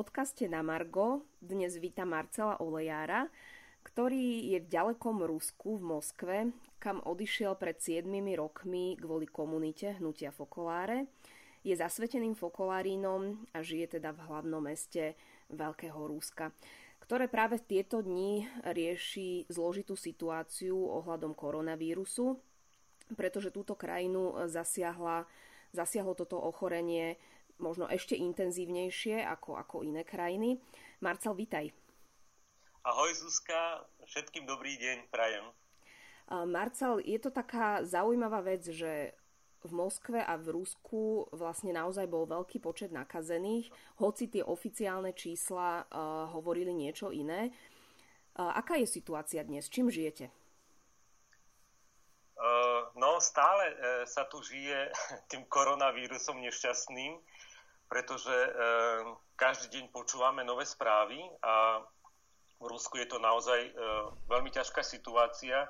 podcaste na Margo dnes víta Marcela Olejára, ktorý je v ďalekom Rusku v Moskve, kam odišiel pred 7 rokmi kvôli komunite hnutia Fokoláre. Je zasveteným fokolárinom a žije teda v hlavnom meste Veľkého Ruska, ktoré práve v tieto dni rieši zložitú situáciu ohľadom koronavírusu, pretože túto krajinu zasiahla, zasiahlo toto ochorenie možno ešte intenzívnejšie ako, ako iné krajiny. Marcel, vitaj. Ahoj Zuzka, všetkým dobrý deň, prajem. Marcel, je to taká zaujímavá vec, že v Moskve a v Rusku vlastne naozaj bol veľký počet nakazených, hoci tie oficiálne čísla uh, hovorili niečo iné. Uh, aká je situácia dnes? Čím žijete? Uh, no, stále sa tu žije tým koronavírusom nešťastným pretože e, každý deň počúvame nové správy a v Rusku je to naozaj e, veľmi ťažká situácia.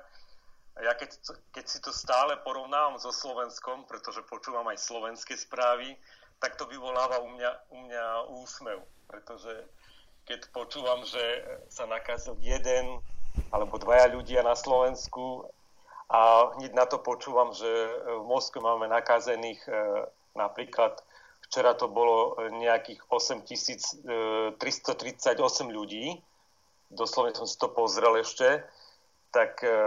Ja keď, keď si to stále porovnávam so Slovenskom, pretože počúvam aj slovenské správy, tak to vyvoláva u mňa, u mňa úsmev, pretože keď počúvam, že sa nakazil jeden alebo dvaja ľudia na Slovensku a hneď na to počúvam, že v Moskve máme nakazených e, napríklad Včera to bolo e, nejakých 8338 e, ľudí. Doslovne som si to pozrel ešte. Tak e,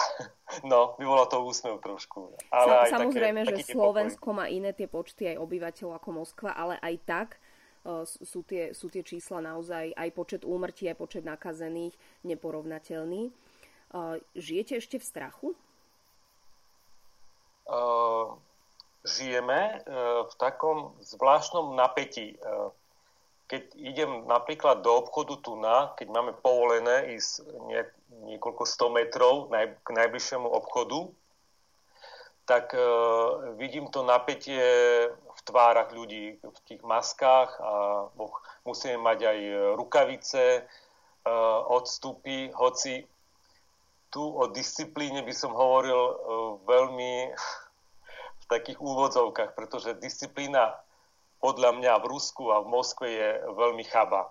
no, vyvolá to úsmev trošku. Ale Sa, samozrejme, také, že Slovensko má iné tie počty aj obyvateľov ako Moskva, ale aj tak sú tie, sú tie čísla naozaj, aj počet úmrtí, aj počet nakazených neporovnateľný. Žijete ešte v strachu? Uh, žijeme e, v takom zvláštnom napätí. E, keď idem napríklad do obchodu tu na, keď máme povolené ísť nie, niekoľko sto metrov naj, k najbližšiemu obchodu, tak e, vidím to napätie v tvárach ľudí, v tých maskách a musíme mať aj rukavice, odstupy, hoci tu o disciplíne by som hovoril veľmi takých úvodzovkách, pretože disciplína podľa mňa v Rusku a v Moskve je veľmi chaba.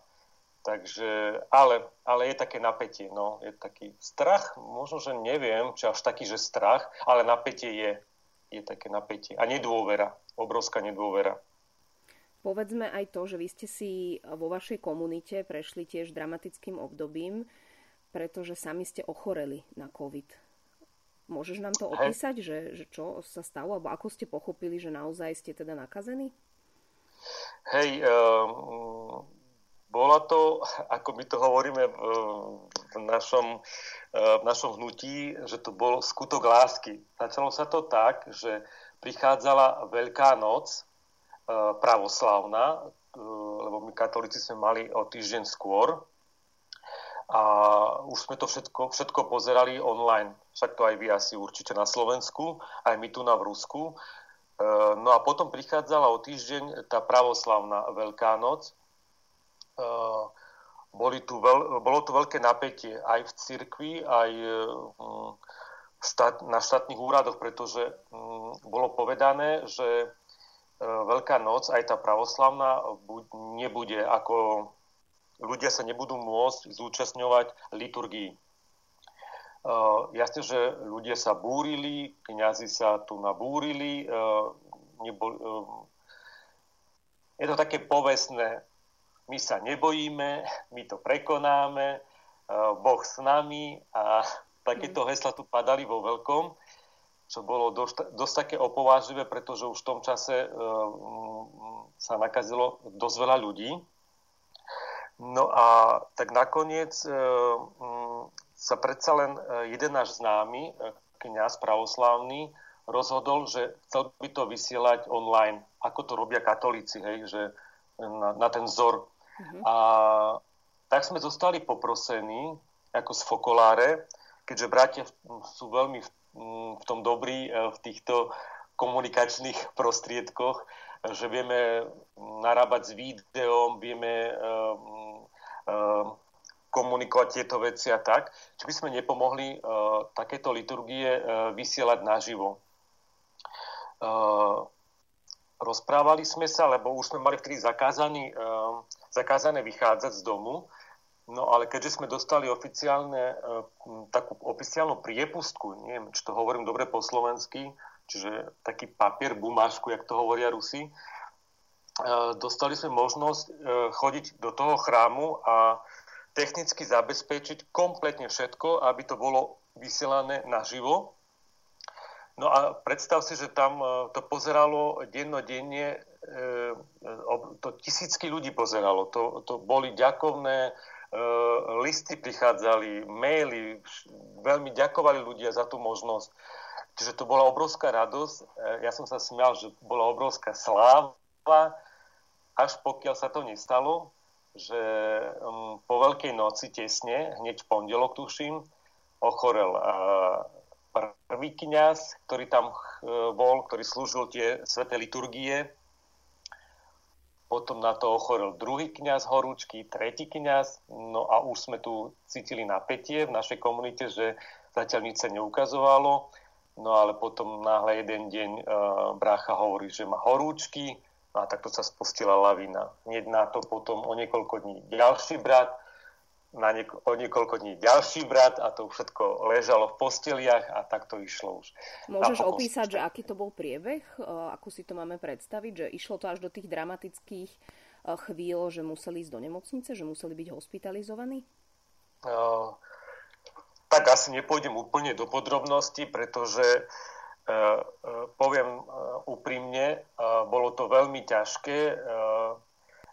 Takže, ale, ale je také napätie, no, je taký strach, možno, že neviem, či až taký, že strach, ale napätie je, je také napätie. A nedôvera, obrovská nedôvera. Povedzme aj to, že vy ste si vo vašej komunite prešli tiež dramatickým obdobím, pretože sami ste ochoreli na COVID. Môžeš nám to opísať, že, že čo sa stalo, alebo ako ste pochopili, že naozaj ste teda nakazení? Hej, um, bola to, ako my to hovoríme v, v, našom, v našom hnutí, že to bol skutok lásky. Začalo sa to tak, že prichádzala Veľká noc, uh, pravoslavná, uh, lebo my katolíci sme mali o týždeň skôr, a už sme to všetko, všetko pozerali online. Však to aj vy asi určite na Slovensku, aj my tu na v Rusku. E, no a potom prichádzala o týždeň tá pravoslavná Veľká noc. E, boli tu veľ, bolo tu veľké napätie aj v cirkvi, aj e, na štátnych úradoch, pretože bolo povedané, že Veľká noc, aj tá pravoslavná, nebude ako ľudia sa nebudú môcť zúčastňovať liturgii. Uh, jasne, že ľudia sa búrili, kňazi sa tu nabúrili, uh, nebol, uh, je to také povestné, my sa nebojíme, my to prekonáme, uh, Boh s nami a takéto hesla tu padali vo veľkom, čo bolo dosť, dosť také opováživé, pretože už v tom čase uh, sa nakazilo dosť veľa ľudí. No a tak nakoniec e, m, sa predsa len e, jeden náš známy, e, kniaz pravoslávny, rozhodol, že chcel by to vysielať online, ako to robia katolíci, hej, že na, na ten vzor. Mm-hmm. A tak sme zostali poprosení, ako z Fokoláre, keďže bratia sú veľmi v, v tom dobrí v týchto komunikačných prostriedkoch, že vieme narábať s videom, vieme komunikovať tieto veci a tak, či by sme nepomohli uh, takéto liturgie uh, vysielať naživo. Uh, rozprávali sme sa, lebo už sme mali vtedy zakázaný, zakázané vychádzať z domu, No ale keďže sme dostali oficiálne, takú oficiálnu priepustku, neviem, či to hovorím dobre po slovensky, čiže taký papier, bumášku, jak to hovoria Rusi, dostali sme možnosť chodiť do toho chrámu a technicky zabezpečiť kompletne všetko, aby to bolo vysielané naživo. No a predstav si, že tam to pozeralo dennodenne, to tisícky ľudí pozeralo. To, to boli ďakovné listy prichádzali, maily, veľmi ďakovali ľudia za tú možnosť. Čiže to bola obrovská radosť. E, ja som sa smial, že bola obrovská sláva, až pokiaľ sa to nestalo, že um, po Veľkej noci tesne, hneď v pondelok tuším, ochorel prvý kniaz, ktorý tam bol, ktorý slúžil tie sveté liturgie. Potom na to ochorel druhý kňaz horúčky, tretí kňaz. No a už sme tu cítili napätie v našej komunite, že zatiaľ nič sa neukazovalo. No ale potom náhle jeden deň e, brácha hovorí, že má horúčky a takto sa spustila lavina. Hneď na to potom o niekoľko dní ďalší brat, na niek- o niekoľko dní ďalší brat a to všetko ležalo v posteliach a tak to išlo už. Môžeš opísať, že aký to bol priebeh? Ako si to máme predstaviť? Že išlo to až do tých dramatických chvíľ, že museli ísť do nemocnice, že museli byť hospitalizovaní? Uh, tak asi nepôjdem úplne do podrobností, pretože e, poviem e, úprimne, bolo to veľmi ťažké,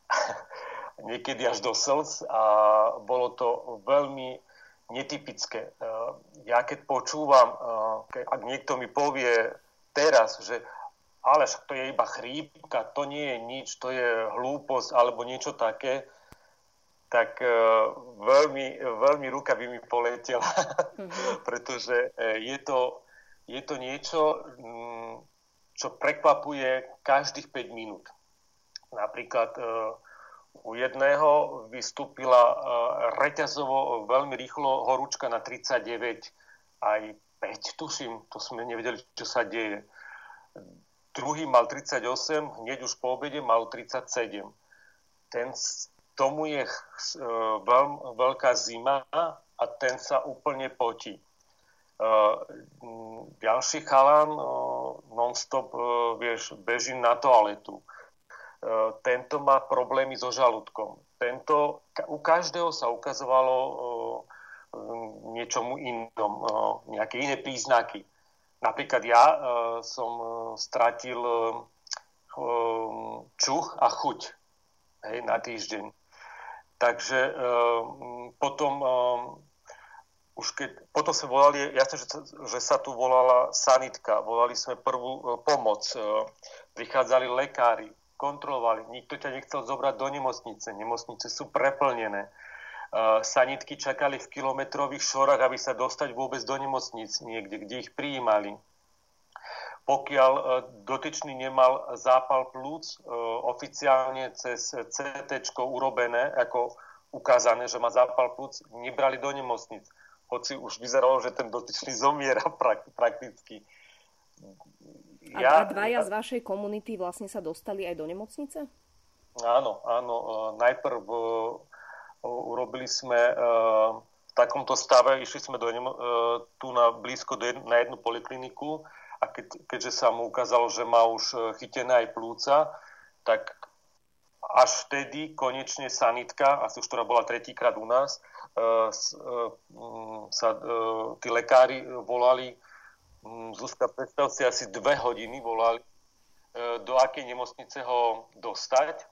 niekedy až do slz a bolo to veľmi netypické. Ja keď počúvam, ak niekto mi povie teraz, že ale to je iba chrípka, to nie je nič, to je hlúposť alebo niečo také, tak veľmi, veľmi ruka by mi poletela, mm-hmm. pretože je, to, je to niečo, um, čo prekvapuje každých 5 minút. Napríklad uh, u jedného vystúpila uh, reťazovo veľmi rýchlo horúčka na 39, aj 5 tuším, to sme nevedeli, čo sa deje. Druhý mal 38, hneď už po obede mal 37. Ten tomu je e, veľ, veľká zima a ten sa úplne potí. Ďalší chalan uh, non-stop uh, vieš, beží na toaletu. Tento má problémy so žalúdkom. Tento, u každého sa ukazovalo uh, niečomu inom, nejaké iné príznaky. Napríklad ja som stratil čuch a chuť hej, na týždeň. Takže uh, potom už keď, potom sme volali, jasne, že, že sa tu volala sanitka, volali sme prvú uh, pomoc, uh, prichádzali lekári, kontrolovali, nikto ťa nechcel zobrať do nemocnice, nemocnice sú preplnené. Uh, sanitky čakali v kilometrových šorách, aby sa dostať vôbec do nemocnic niekde, kde ich prijímali pokiaľ e, dotyčný nemal zápal plúc, e, oficiálne cez CT urobené, ako ukázané, že má zápal plúc, nebrali do nemocnic. Hoci už vyzeralo, že ten dotyčný zomiera prakticky. Ja, a dvaja z vašej komunity vlastne sa dostali aj do nemocnice? Áno, áno. E, najprv urobili sme v takomto stave, išli sme do, tu na blízko do na jednu polikliniku, a keď, keďže sa mu ukázalo, že má už e, chytené aj plúca, tak až vtedy konečne sanitka, asi už ktorá bola tretíkrát u nás, e, e, sa tí lekári volali, Zuzka, predstav si, asi dve hodiny volali, do akej nemocnice ho dostať.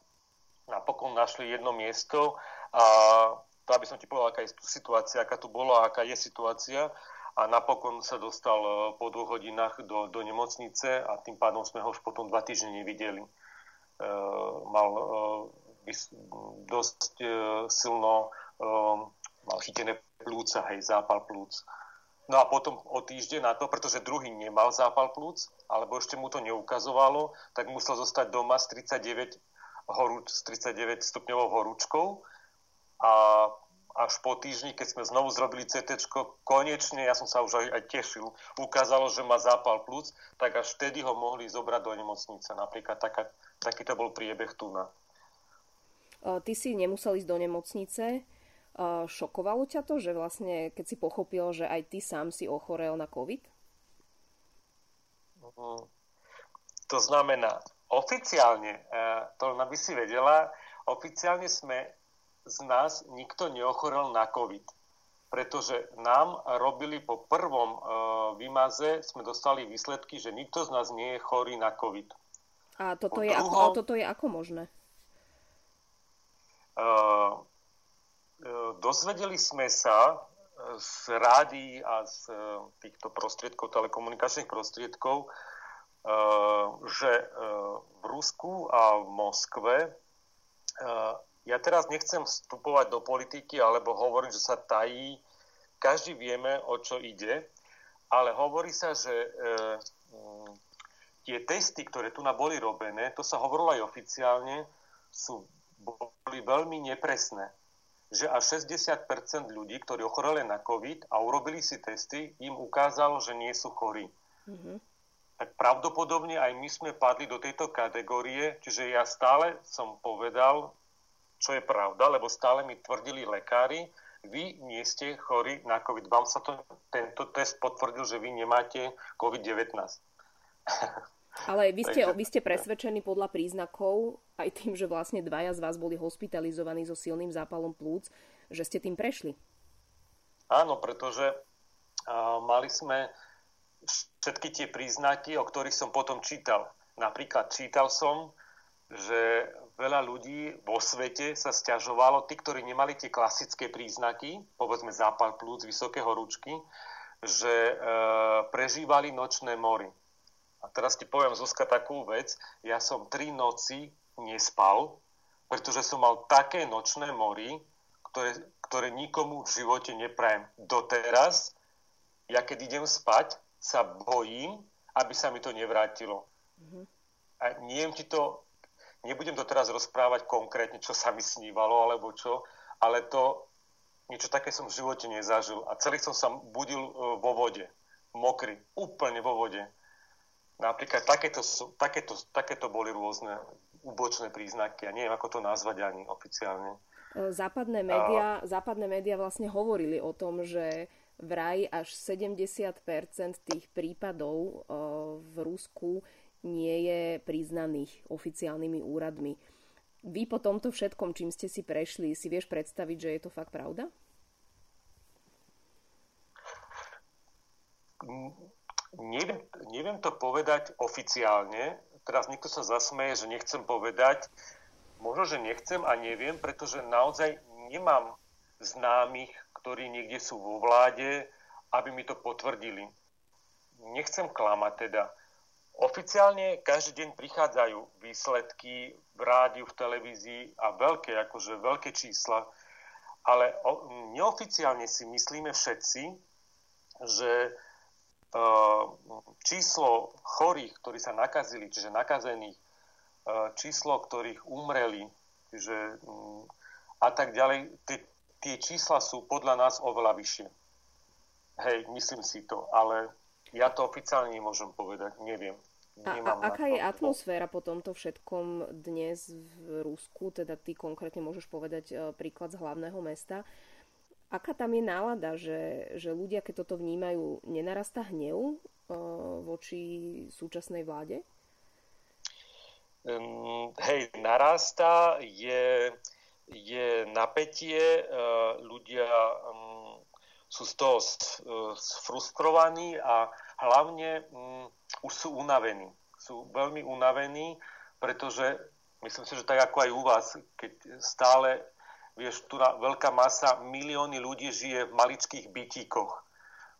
Napokon našli jedno miesto a to, aby som ti povedal, aká je situácia, aká tu bola, aká je situácia a napokon sa dostal e, po dvoch hodinách do, do nemocnice a tým pádom sme ho už potom dva týždne nevideli. E, mal e, dosť e, silno e, mal chytené plúca, hej, zápal plúc. No a potom o týždeň na to, pretože druhý nemal zápal plúc, alebo ešte mu to neukazovalo, tak musel zostať doma s 39, horúč, s 39 stupňovou horúčkou a až po týždni, keď sme znovu zrobili CT, konečne, ja som sa už aj, aj tešil, ukázalo, že má zápal plúc, tak až vtedy ho mohli zobrať do nemocnice. Napríklad taká, takýto bol priebeh tu na. Ty si nemusel ísť do nemocnice. Šokovalo ťa to, že vlastne, keď si pochopil, že aj ty sám si ochorel na COVID? Mm, to znamená, oficiálne, e, to by si vedela, oficiálne sme z nás nikto neochorel na COVID. Pretože nám robili po prvom e, výmaze, sme dostali výsledky, že nikto z nás nie je chorý na COVID. A toto, je, druhom, ako, a toto je ako možné? Uh, dozvedeli sme sa z rádií a z týchto prostriedkov, telekomunikačných prostriedkov, že v Rusku a v Moskve ja teraz nechcem vstupovať do politiky alebo hovoriť, že sa tají. Každý vieme, o čo ide, ale hovorí sa, že e, tie testy, ktoré tu na boli robené, to sa hovorilo aj oficiálne, sú, boli veľmi nepresné. Že až 60% ľudí, ktorí ochoreli na COVID a urobili si testy, im ukázalo, že nie sú chorí. Mm-hmm. Tak pravdepodobne aj my sme padli do tejto kategórie, čiže ja stále som povedal, čo je pravda, lebo stále mi tvrdili lekári, vy nie ste chorí na COVID. Vám sa to, tento test potvrdil, že vy nemáte COVID-19. Ale vy ste, vy ste presvedčení podľa príznakov, aj tým, že vlastne dvaja z vás boli hospitalizovaní so silným zápalom plúc, že ste tým prešli. Áno, pretože uh, mali sme všetky tie príznaky, o ktorých som potom čítal. Napríklad čítal som, že veľa ľudí vo svete sa stiažovalo, tí, ktorí nemali tie klasické príznaky, povedzme zápal plúc, vysoké horúčky, že e, prežívali nočné mory. A teraz ti poviem, Zuzka, takú vec. Ja som tri noci nespal, pretože som mal také nočné mory, ktoré, ktoré nikomu v živote neprajem. Doteraz, ja keď idem spať, sa bojím, aby sa mi to nevrátilo. Mm-hmm. A neviem ti to Nebudem to teraz rozprávať konkrétne, čo sa mi snívalo alebo čo, ale to niečo také som v živote nezažil. A celý som sa budil e, vo vode, mokrý, úplne vo vode. Napríklad takéto, takéto, takéto boli rôzne úbočné príznaky. Ja neviem, ako to nazvať ani oficiálne. E, západné médiá, a... západné médiá vlastne hovorili o tom, že vraj až 70% tých prípadov e, v Rusku nie je priznaných oficiálnymi úradmi. Vy po tomto všetkom, čím ste si prešli, si vieš predstaviť, že je to fakt pravda? Neviem, neviem to povedať oficiálne. Teraz niekto sa zasmeje, že nechcem povedať. Možno, že nechcem a neviem, pretože naozaj nemám známych, ktorí niekde sú vo vláde, aby mi to potvrdili. Nechcem klamať teda Oficiálne každý deň prichádzajú výsledky v rádiu, v televízii a veľké, akože veľké čísla, ale neoficiálne si myslíme všetci, že číslo chorých, ktorí sa nakazili, čiže nakazených, e, číslo, ktorých umreli, čiže mm, a tak ďalej, tie, tie čísla sú podľa nás oveľa vyššie. Hej, myslím si to, ale ja to oficiálne nemôžem povedať, neviem. A, a aká je atmosféra po tomto všetkom dnes v Rusku? Teda ty konkrétne môžeš povedať e, príklad z hlavného mesta. Aká tam je nálada, že, že ľudia, keď toto vnímajú, nenarastá hnev voči súčasnej vláde? Um, hej, narastá, je, je napätie, uh, ľudia um, sú z toho sfrustrovaní a hlavne um, už sú unavení. Sú veľmi unavení, pretože myslím si, že tak ako aj u vás, keď stále, vieš, tu na veľká masa, milióny ľudí žije v maličkých bytíkoch.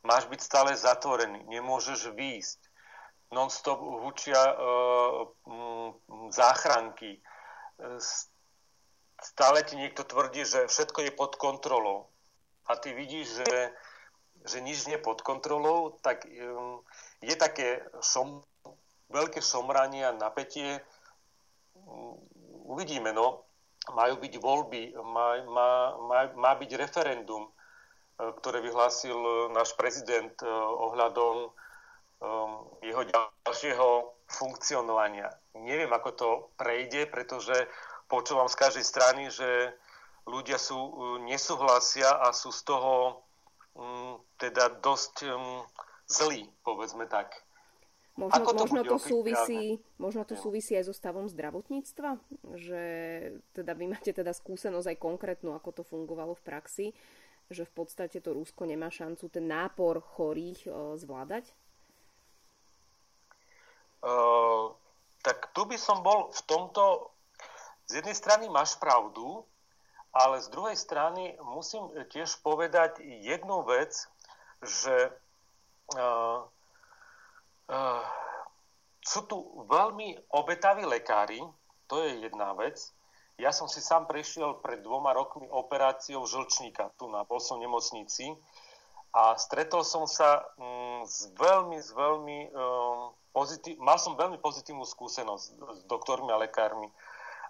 Máš byť stále zatvorený, nemôžeš výjsť. Non-stop hučia e, m, záchranky. Stále ti niekto tvrdí, že všetko je pod kontrolou. A ty vidíš, že, že nič nie pod kontrolou, tak um, je také som, veľké somranie a napätie. Uvidíme, no. Majú byť voľby, má, má, má, má byť referendum, ktoré vyhlásil náš prezident ohľadom jeho ďalšieho funkcionovania. Neviem, ako to prejde, pretože počúvam z každej strany, že ľudia sú, e, nesúhlasia a sú z toho um, teda dosť um, zlí, povedzme tak. Možno, Ako to, možno to súvisí, možno to súvisí aj so stavom zdravotníctva, že teda vy máte teda skúsenosť aj konkrétnu, ako to fungovalo v praxi, že v podstate to Rusko nemá šancu ten nápor chorých uh, zvládať? Uh, tak tu by som bol v tomto z jednej strany máš pravdu, ale z druhej strany musím tiež povedať jednu vec, že uh, sú tu veľmi obetaví lekári, to je jedna vec. Ja som si sám prešiel pred dvoma rokmi operáciou žlčníka tu na bol nemocnici a stretol som sa um, s veľmi, s veľmi um, pozitív, mal som veľmi pozitívnu skúsenosť s doktormi a lekármi.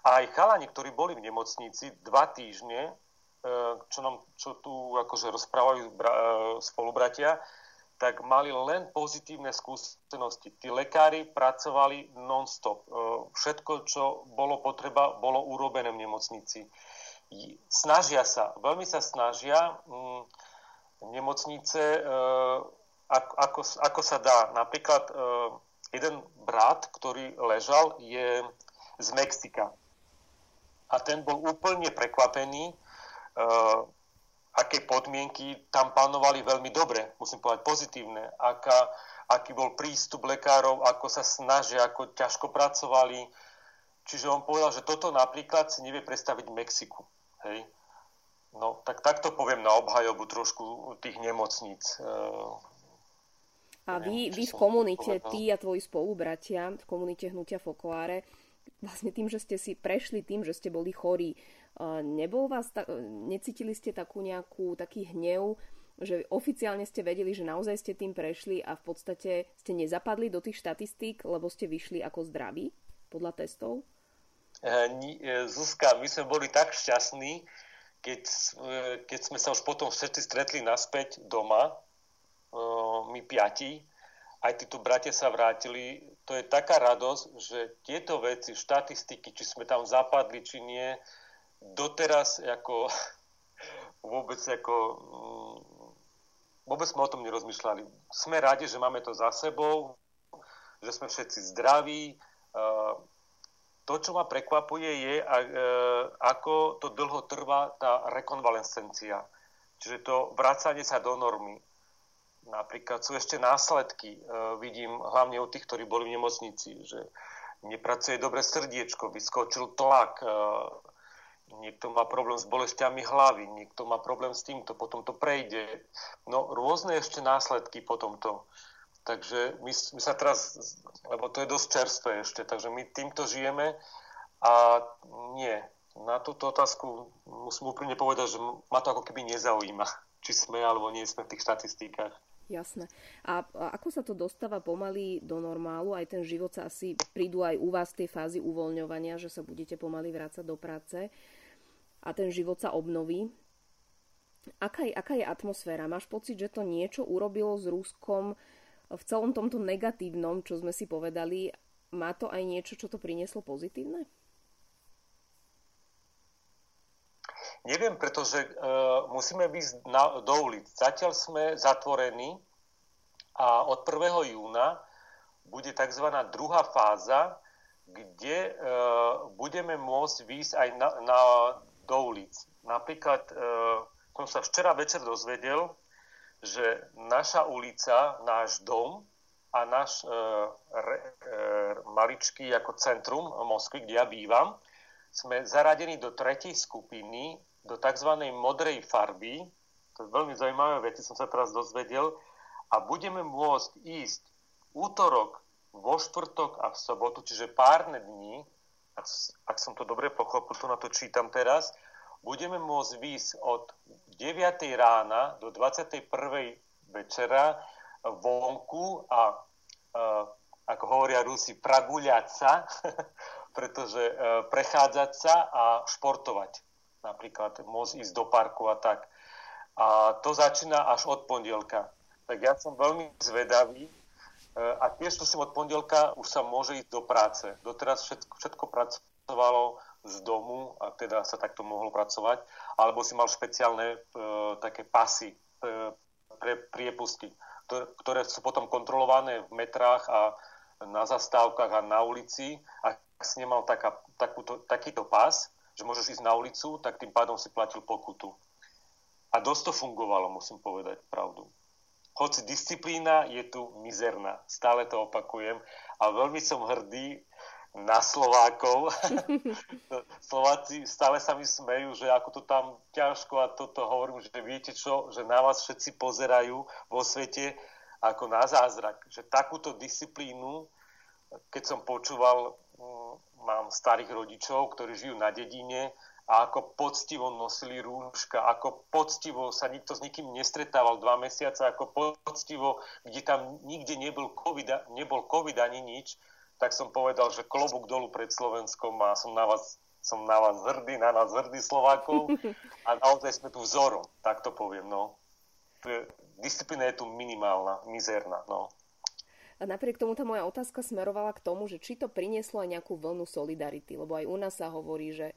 A aj chalani, ktorí boli v nemocnici dva týždne, e, čo, nám, čo tu akože rozprávajú spolubratia, tak mali len pozitívne skúsenosti. Tí lekári pracovali non-stop. E, všetko, čo bolo potreba, bolo urobené v nemocnici. Snažia sa, veľmi sa snažia mm, nemocnice, ako, ako sa dá. Napríklad jeden brat, ktorý ležal, je z Mexika a ten bol úplne prekvapený, aké podmienky tam panovali veľmi dobre, musím povedať pozitívne, aká, aký bol prístup lekárov, ako sa snažia, ako ťažko pracovali. Čiže on povedal, že toto napríklad si nevie predstaviť v Mexiku. Hej? No, tak takto poviem na obhajobu trošku tých nemocníc. Uh, a vy, vy v komunite, ty a tvoji spolubratia v komunite Hnutia Fokoláre, vlastne tým, že ste si prešli tým, že ste boli chorí, nebol vás, ta, necítili ste takú nejakú, taký hnev, že oficiálne ste vedeli, že naozaj ste tým prešli a v podstate ste nezapadli do tých štatistík, lebo ste vyšli ako zdraví podľa testov? E, Zuzka, my sme boli tak šťastní, keď, e, keď sme sa už potom všetci stretli naspäť doma, e, my piati, aj títo bratia sa vrátili, to je taká radosť, že tieto veci, štatistiky, či sme tam zapadli, či nie, doteraz ako vôbec ako mm, vôbec sme o tom nerozmýšľali. Sme radi, že máme to za sebou, že sme všetci zdraví. To, čo ma prekvapuje, je, e, ako to dlho trvá tá rekonvalescencia. Čiže to vracanie sa do normy. Napríklad sú ešte následky, e, vidím hlavne u tých, ktorí boli v nemocnici, že nepracuje dobre srdiečko, vyskočil tlak, e, niekto má problém s bolestiami hlavy, niekto má problém s týmto, potom to prejde. No rôzne ešte následky potom to. Takže my, my sa teraz, lebo to je dosť čerstvé ešte, takže my týmto žijeme a nie, na túto otázku musím úplne povedať, že ma to ako keby nezaujíma, či sme alebo nie sme v tých štatistikách. Jasné. A, ako sa to dostáva pomaly do normálu? Aj ten život sa asi prídu aj u vás v tej fázi uvoľňovania, že sa budete pomaly vrácať do práce a ten život sa obnoví. Aká je, aká je atmosféra? Máš pocit, že to niečo urobilo s Ruskom v celom tomto negatívnom, čo sme si povedali? Má to aj niečo, čo to prinieslo pozitívne? Neviem, pretože uh, musíme ísť na, do ulic. Zatiaľ sme zatvorení a od 1. júna bude tzv. druhá fáza, kde uh, budeme môcť výjsť aj na, na, do ulic. Napríklad uh, som sa včera večer dozvedel, že naša ulica, náš dom a náš uh, re, uh, maličký ako centrum Moskvy, kde ja bývam, sme zaradení do tretej skupiny do tzv. modrej farby, to je veľmi zaujímavé veci, som sa teraz dozvedel, a budeme môcť ísť útorok, vo štvrtok a v sobotu, čiže párne dní, ak, ak som to dobre pochopil, to na to čítam teraz, budeme môcť výjsť od 9. rána do 21. večera vonku a, a ako hovoria Rusi, praguľať sa pretože e, prechádzať sa a športovať. Napríklad môcť ísť do parku a tak. A to začína až od pondelka. Tak ja som veľmi zvedavý, a tiež som od pondelka už sa môže ísť do práce. Doteraz všetko, všetko pracovalo z domu a teda sa takto mohlo pracovať, alebo si mal špeciálne e, také pasy e, pre priepustky, ktoré, sú potom kontrolované v metrách a na zastávkach a na ulici. Ak si nemal taká, takúto, takýto pás, že môžeš ísť na ulicu, tak tým pádom si platil pokutu. A dosť to fungovalo, musím povedať pravdu. Hoci disciplína je tu mizerná, stále to opakujem a veľmi som hrdý na Slovákov. Slováci stále sa mi smejú, že ako to tam ťažko a toto hovorím, že viete čo, že na vás všetci pozerajú vo svete ako na zázrak. Že takúto disciplínu, keď som počúval, mám starých rodičov, ktorí žijú na dedine a ako poctivo nosili rúška, ako poctivo sa nikto s nikým nestretával dva mesiace, ako poctivo, kde tam nikde nebol COVID, nebol COVID ani nič, tak som povedal, že klobúk dolu pred Slovenskom a som na vás, som na vás hrdý, na nás hrdý Slovákov a naozaj sme tu vzorom, tak to poviem. No. Disciplína je tu minimálna, mizerná. No. Napriek tomu tá moja otázka smerovala k tomu, že či to prinieslo aj nejakú vlnu solidarity, lebo aj u nás sa hovorí, že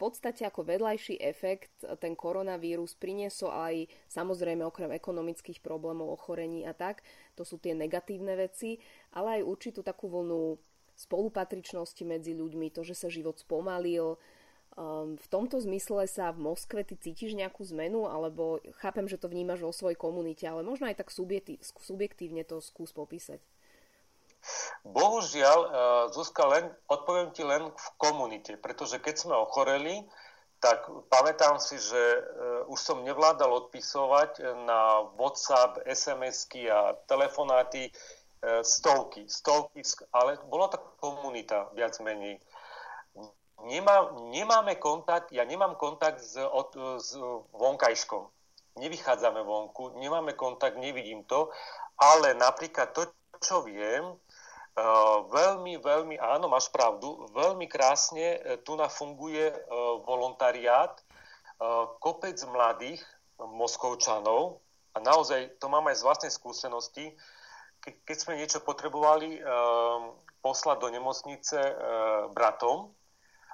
podstate ako vedľajší efekt ten koronavírus priniesol aj samozrejme okrem ekonomických problémov, ochorení a tak, to sú tie negatívne veci, ale aj určitú takú vlnu spolupatričnosti medzi ľuďmi, to, že sa život spomalil. Um, v tomto zmysle sa v Moskve ty cítiš nejakú zmenu, alebo chápem, že to vnímaš vo svojej komunite, ale možno aj tak subjektívne to skús popísať. Bohužiaľ, eh, Zuzka, len, odpoviem ti len v komunite, pretože keď sme ochoreli, tak pamätám si, že uh, už som nevládal odpisovať na WhatsApp, SMS-ky a telefonáty stovky, stovky, ale bola to komunita viac menej. Nemá, nemáme kontakt, ja nemám kontakt s, od, s vonkajškom. Nevychádzame vonku, nemáme kontakt, nevidím to, ale napríklad to, čo viem, Uh, veľmi, veľmi, áno, máš pravdu, veľmi krásne uh, tu nafunguje uh, volontariát, kopec mladých Moskovčanov a naozaj to mám aj z vlastnej skúsenosti, Ke, keď sme niečo potrebovali poslať do nemocnice bratom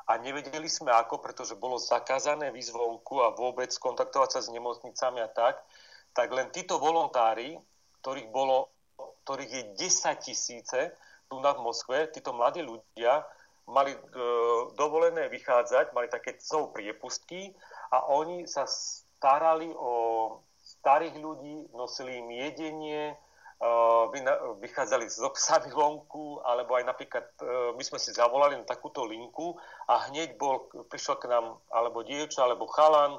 a nevedeli sme ako, pretože bolo zakázané výzvonku a vôbec kontaktovať sa s nemocnicami a tak, tak len títo volontári, ktorých bolo ktorých je 10 tisíce, tu na v Moskve, títo mladí ľudia mali e, dovolené vychádzať, mali také cov priepustky a oni sa starali o starých ľudí, nosili im jedenie, vychádzali z psami vonku, alebo aj napríklad my sme si zavolali na takúto linku a hneď bol, prišiel k nám alebo dievča, alebo chalan,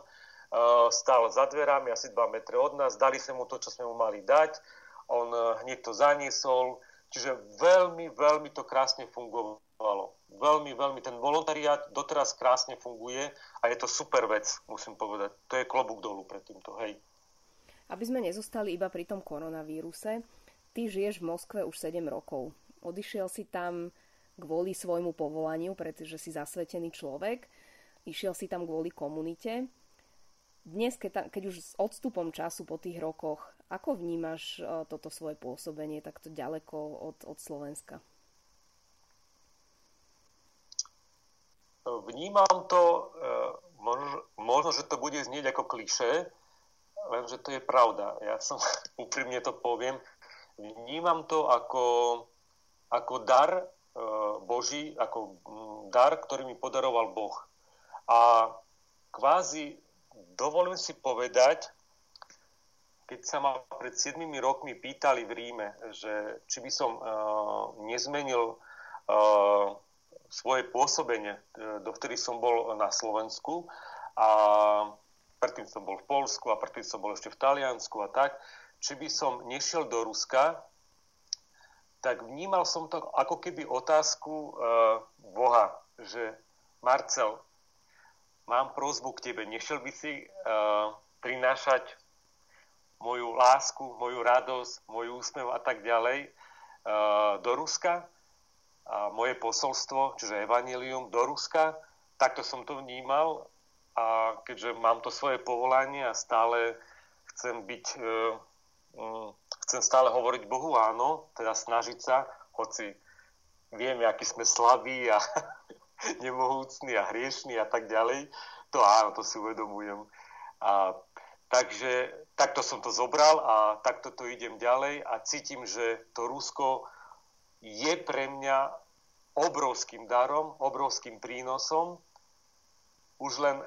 stál za dverami asi 2 metre od nás, dali sme mu to, čo sme mu mali dať, on hneď to zaniesol, Čiže veľmi, veľmi to krásne fungovalo. Veľmi, veľmi. Ten volontariát doteraz krásne funguje a je to super vec, musím povedať. To je klobúk dolu pred týmto, hej. Aby sme nezostali iba pri tom koronavíruse, ty žiješ v Moskve už 7 rokov. Odišiel si tam kvôli svojmu povolaniu, pretože si zasvetený človek. Išiel si tam kvôli komunite. Dnes, keď, tam, keď už s odstupom času po tých rokoch ako vnímaš e, toto svoje pôsobenie takto ďaleko od, od Slovenska? Vnímam to, e, možno, možno, že to bude znieť ako kliše, lenže to je pravda. Ja som úprimne to poviem. Vnímam to ako, ako dar e, Boží, ako dar, ktorý mi podaroval Boh. A kvázi dovolím si povedať, keď sa ma pred 7 rokmi pýtali v Ríme, že či by som uh, nezmenil uh, svoje pôsobenie, uh, dovtedy som bol na Slovensku a predtým som bol v Polsku a predtým som bol ešte v Taliansku a tak, či by som nešiel do Ruska, tak vnímal som to ako keby otázku uh, Boha, že Marcel, mám prozbu k tebe, nešiel by si uh, prinášať moju lásku, moju radosť, môj úsmev a tak ďalej uh, do Ruska. a moje posolstvo, čiže evanilium do Ruska, takto som to vnímal a keďže mám to svoje povolanie a stále chcem byť, e, mm, chcem stále hovoriť Bohu áno, teda snažiť sa, hoci viem, aký sme slabí a nemohúcni a hriešní a tak ďalej, to áno, to si uvedomujem. A takže takto som to zobral a takto to idem ďalej a cítim, že to Rusko je pre mňa obrovským darom, obrovským prínosom. Už len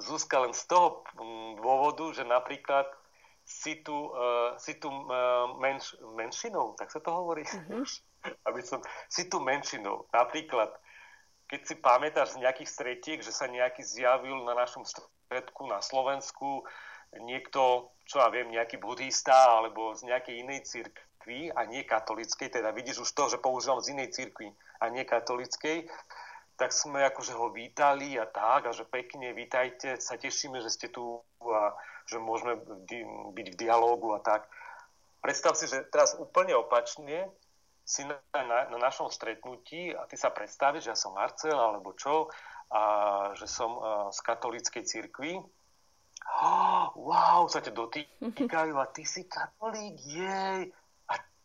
Zuzka len z toho mm, dôvodu, že napríklad si tu, uh, si tu uh, menš, menšinou, tak sa to hovorí, mm-hmm. aby som, si tu menšinou. Napríklad, keď si pamätáš z nejakých stretiek, že sa nejaký zjavil na našom stredku na Slovensku, niekto, čo ja viem, nejaký budista alebo z nejakej inej cirkvi, cirkvi a nie katolickej, teda vidíš už to, že používam z inej cirkvi a nie katolickej, tak sme akože ho vítali a tak, a že pekne vítajte, sa tešíme, že ste tu a že môžeme byť v dialógu a tak. Predstav si, že teraz úplne opačne si na, na, na našom stretnutí a ty sa predstavíš, že ja som Marcel alebo čo, a že som z katolíckej cirkvi. Oh, wow, sa ťa dotýkajú a ty si katolík, jej.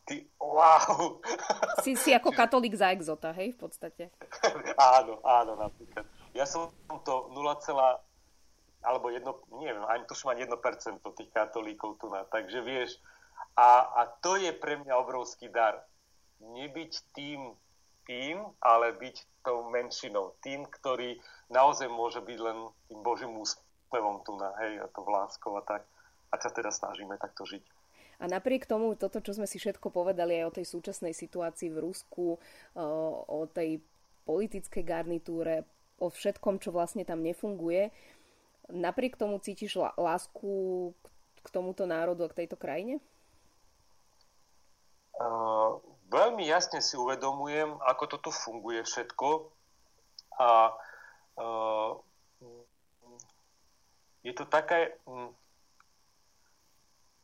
Ty, wow. Si, si ako katolík za exota, hej, v podstate. áno, áno, napríklad. Ja som to 0, alebo jedno, neviem, ani tuším ani 1% tých katolíkov tu na, takže vieš, a, a to je pre mňa obrovský dar. Nebyť tým, tým, ale byť tou menšinou. Tým, ktorý naozaj môže byť len tým Božím úspevom tu na, hej, a to vláskou a tak. A sa teda snažíme takto žiť. A napriek tomu, toto, čo sme si všetko povedali aj o tej súčasnej situácii v Rusku, o tej politickej garnitúre, o všetkom, čo vlastne tam nefunguje, napriek tomu cítiš lásku k tomuto národu a k tejto krajine? Uh, veľmi jasne si uvedomujem, ako to tu funguje všetko. A uh, je to také,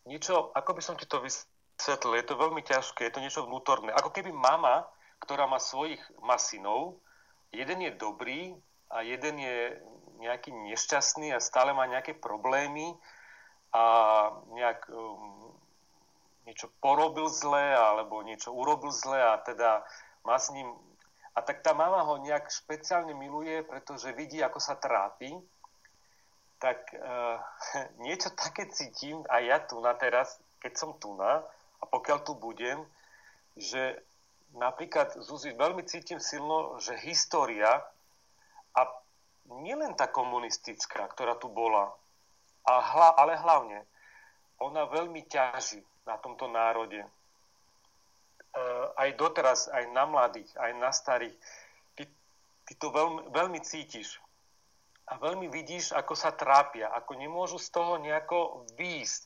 niečo, ako by som ti to vysvetlil, je to veľmi ťažké, je to niečo vnútorné. Ako keby mama, ktorá má svojich masinov, jeden je dobrý a jeden je nejaký nešťastný a stále má nejaké problémy a nejak um, niečo porobil zle alebo niečo urobil zle a teda má s ním a tak tá mama ho nejak špeciálne miluje, pretože vidí, ako sa trápi tak uh, niečo také cítim aj ja tu na teraz, keď som tu na a pokiaľ tu budem, že napríklad, Zuzi, veľmi cítim silno, že história a nielen tá komunistická, ktorá tu bola, a hla, ale hlavne, ona veľmi ťaží na tomto národe. E, aj doteraz, aj na mladých, aj na starých. Ty, ty to veľmi, veľmi cítiš a veľmi vidíš, ako sa trápia, ako nemôžu z toho nejako výjsť,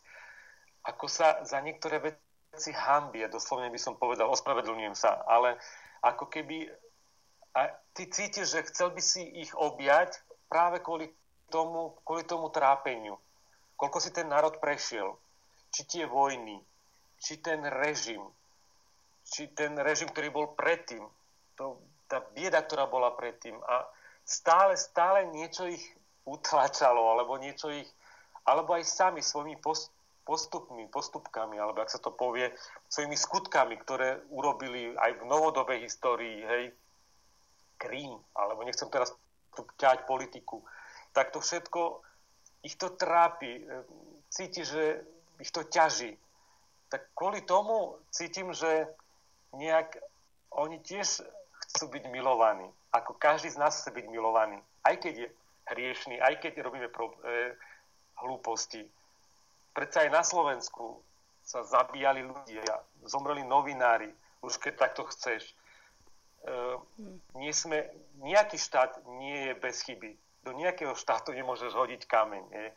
ako sa za niektoré veci hambia, doslovne by som povedal, ospravedlňujem sa, ale ako keby a ty cítiš, že chcel by si ich objať práve kvôli tomu, kvôli tomu trápeniu. Koľko si ten národ prešiel, či tie vojny, či ten režim, či ten režim, ktorý bol predtým, to, tá bieda, ktorá bola predtým. A stále, stále niečo ich utlačalo, alebo niečo ich, alebo aj sami svojimi postupmi, postupkami, alebo ak sa to povie, svojimi skutkami, ktoré urobili aj v novodobej histórii, hej, Krím, alebo nechcem teraz tu ťať politiku, tak to všetko ich to trápi, cíti, že ich to ťaží. Tak kvôli tomu cítim, že nejak oni tiež chcú byť milovaní ako každý z nás chce byť milovaný. Aj keď je hriešný, aj keď robíme pro, e, hlúposti. Predsa aj na Slovensku sa zabíjali ľudia, zomreli novinári, už keď takto chceš. E, nie sme, nejaký štát nie je bez chyby. Do nejakého štátu nemôžeš hodiť kameň. Nie?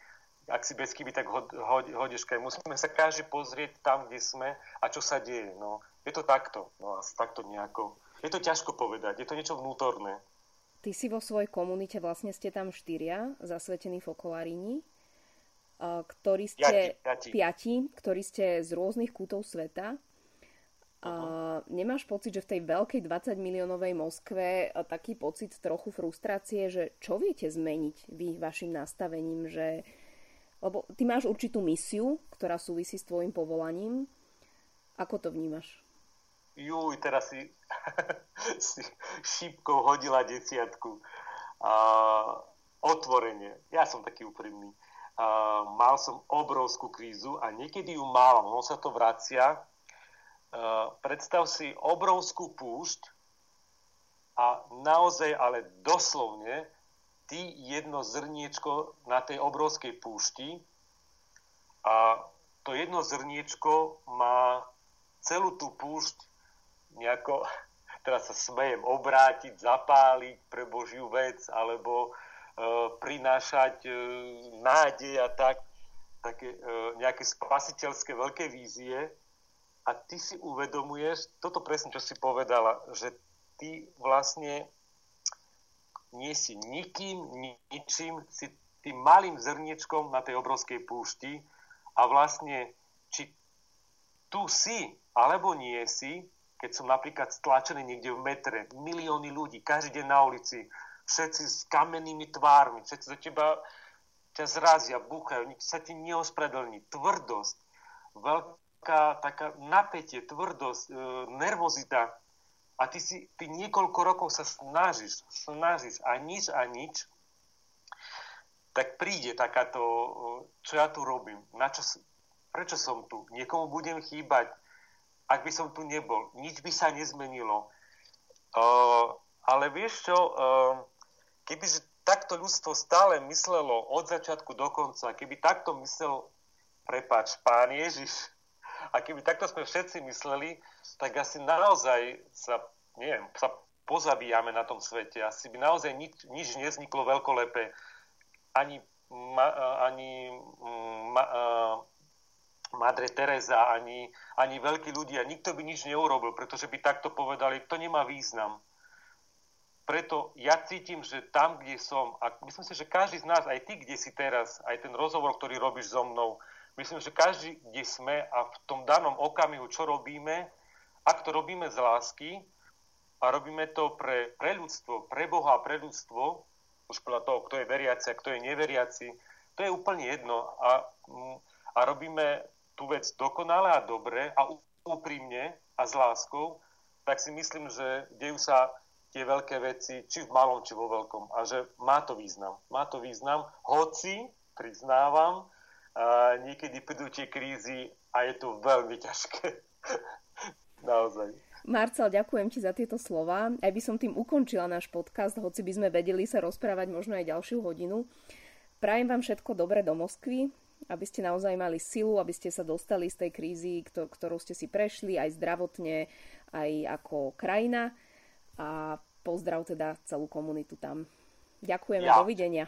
Ak si bez chyby, tak hod, hod, hodíš kameň. Musíme sa každý pozrieť tam, kde sme a čo sa deje. No, je to takto. No, asi takto nejako je to ťažko povedať, je to niečo vnútorné. Ty si vo svojej komunite, vlastne ste tam štyria, zasvetení fokolárini, ktorí ste, piati, piati. piati, ktorí ste z rôznych kútov sveta. Uh, nemáš pocit, že v tej veľkej 20 miliónovej Moskve taký pocit trochu frustrácie, že čo viete zmeniť vy vašim nastavením, že lebo ty máš určitú misiu, ktorá súvisí s tvojim povolaním. Ako to vnímaš? Juj, teraz si, si šípkou hodila desiatku. Uh, otvorenie. Ja som taký úprimný. Uh, mal som obrovskú krízu a niekedy ju mávam. On sa to vracia Eh, predstav si obrovskú púšť a naozaj, ale doslovne, ty jedno zrniečko na tej obrovskej púšti a to jedno zrniečko má celú tú púšť nejako, teraz sa smejem, obrátiť, zapáliť pre Božiu vec, alebo e, prinášať e, nádej a tak, také e, nejaké spasiteľské veľké vízie. A ty si uvedomuješ, toto presne, čo si povedala, že ty vlastne nie si nikým, ničím, si tým malým zrniečkom na tej obrovskej púšti a vlastne, či tu si, alebo nie si, keď som napríklad stlačený niekde v metre, milióny ľudí, každý deň na ulici, všetci s kamennými tvármi, všetci do teba ťa zrazia, búchajú, nikto sa ti neospravedlní. Tvrdosť, veľká taká, napätie, tvrdosť, e, nervozita. A ty si ty niekoľko rokov sa snažíš, snažíš a nič a nič, tak príde takáto, e, čo ja tu robím, na čo, prečo som tu, niekomu budem chýbať, ak by som tu nebol, nič by sa nezmenilo. Uh, ale vieš čo, uh, keby takto ľudstvo stále myslelo od začiatku do konca, keby takto myslel, prepáč, pán Ježiš, a keby takto sme všetci mysleli, tak asi naozaj sa, neviem, sa pozabíjame na tom svete. Asi by naozaj nič, nič nezniklo veľkolepé. Ani, ma, ani ma, Madre Teresa, ani, ani veľkí ľudia. Nikto by nič neurobil, pretože by takto povedali, to nemá význam. Preto ja cítim, že tam, kde som, a myslím si, že každý z nás, aj ty, kde si teraz, aj ten rozhovor, ktorý robíš so mnou, Myslím, že každý, kde sme a v tom danom okamihu, čo robíme, ak to robíme z lásky a robíme to pre, pre ľudstvo, pre Boha pre ľudstvo, už podľa toho, kto je veriaci a kto je neveriaci, to je úplne jedno. A, a robíme tú vec dokonale a dobre a úprimne a s láskou, tak si myslím, že dejú sa tie veľké veci, či v malom, či vo veľkom. A že má to význam. Má to význam, hoci, priznávam, a niekedy prídu tie krízy a je to veľmi ťažké. Naozaj. Marcel, ďakujem ti za tieto slova. Aj by som tým ukončila náš podcast, hoci by sme vedeli sa rozprávať možno aj ďalšiu hodinu. Prajem vám všetko dobré do Moskvy, aby ste naozaj mali silu, aby ste sa dostali z tej krízy, ktorú ste si prešli, aj zdravotne, aj ako krajina. A pozdrav teda celú komunitu tam. Ďakujeme, ja. dovidenia.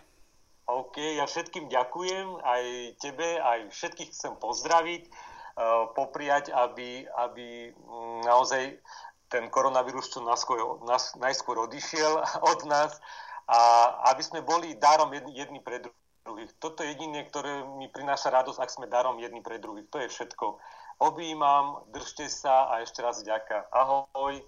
OK, ja všetkým ďakujem, aj tebe, aj všetkých chcem pozdraviť, uh, popriať, aby, aby mm, naozaj ten koronavírus čo naskôr, nas, najskôr odišiel od nás a aby sme boli darom jedni, jedni pre druhých. Toto je jediné, ktoré mi prináša radosť, ak sme darom jedni pre druhých. To je všetko. Objímam, držte sa a ešte raz ďaká. Ahoj.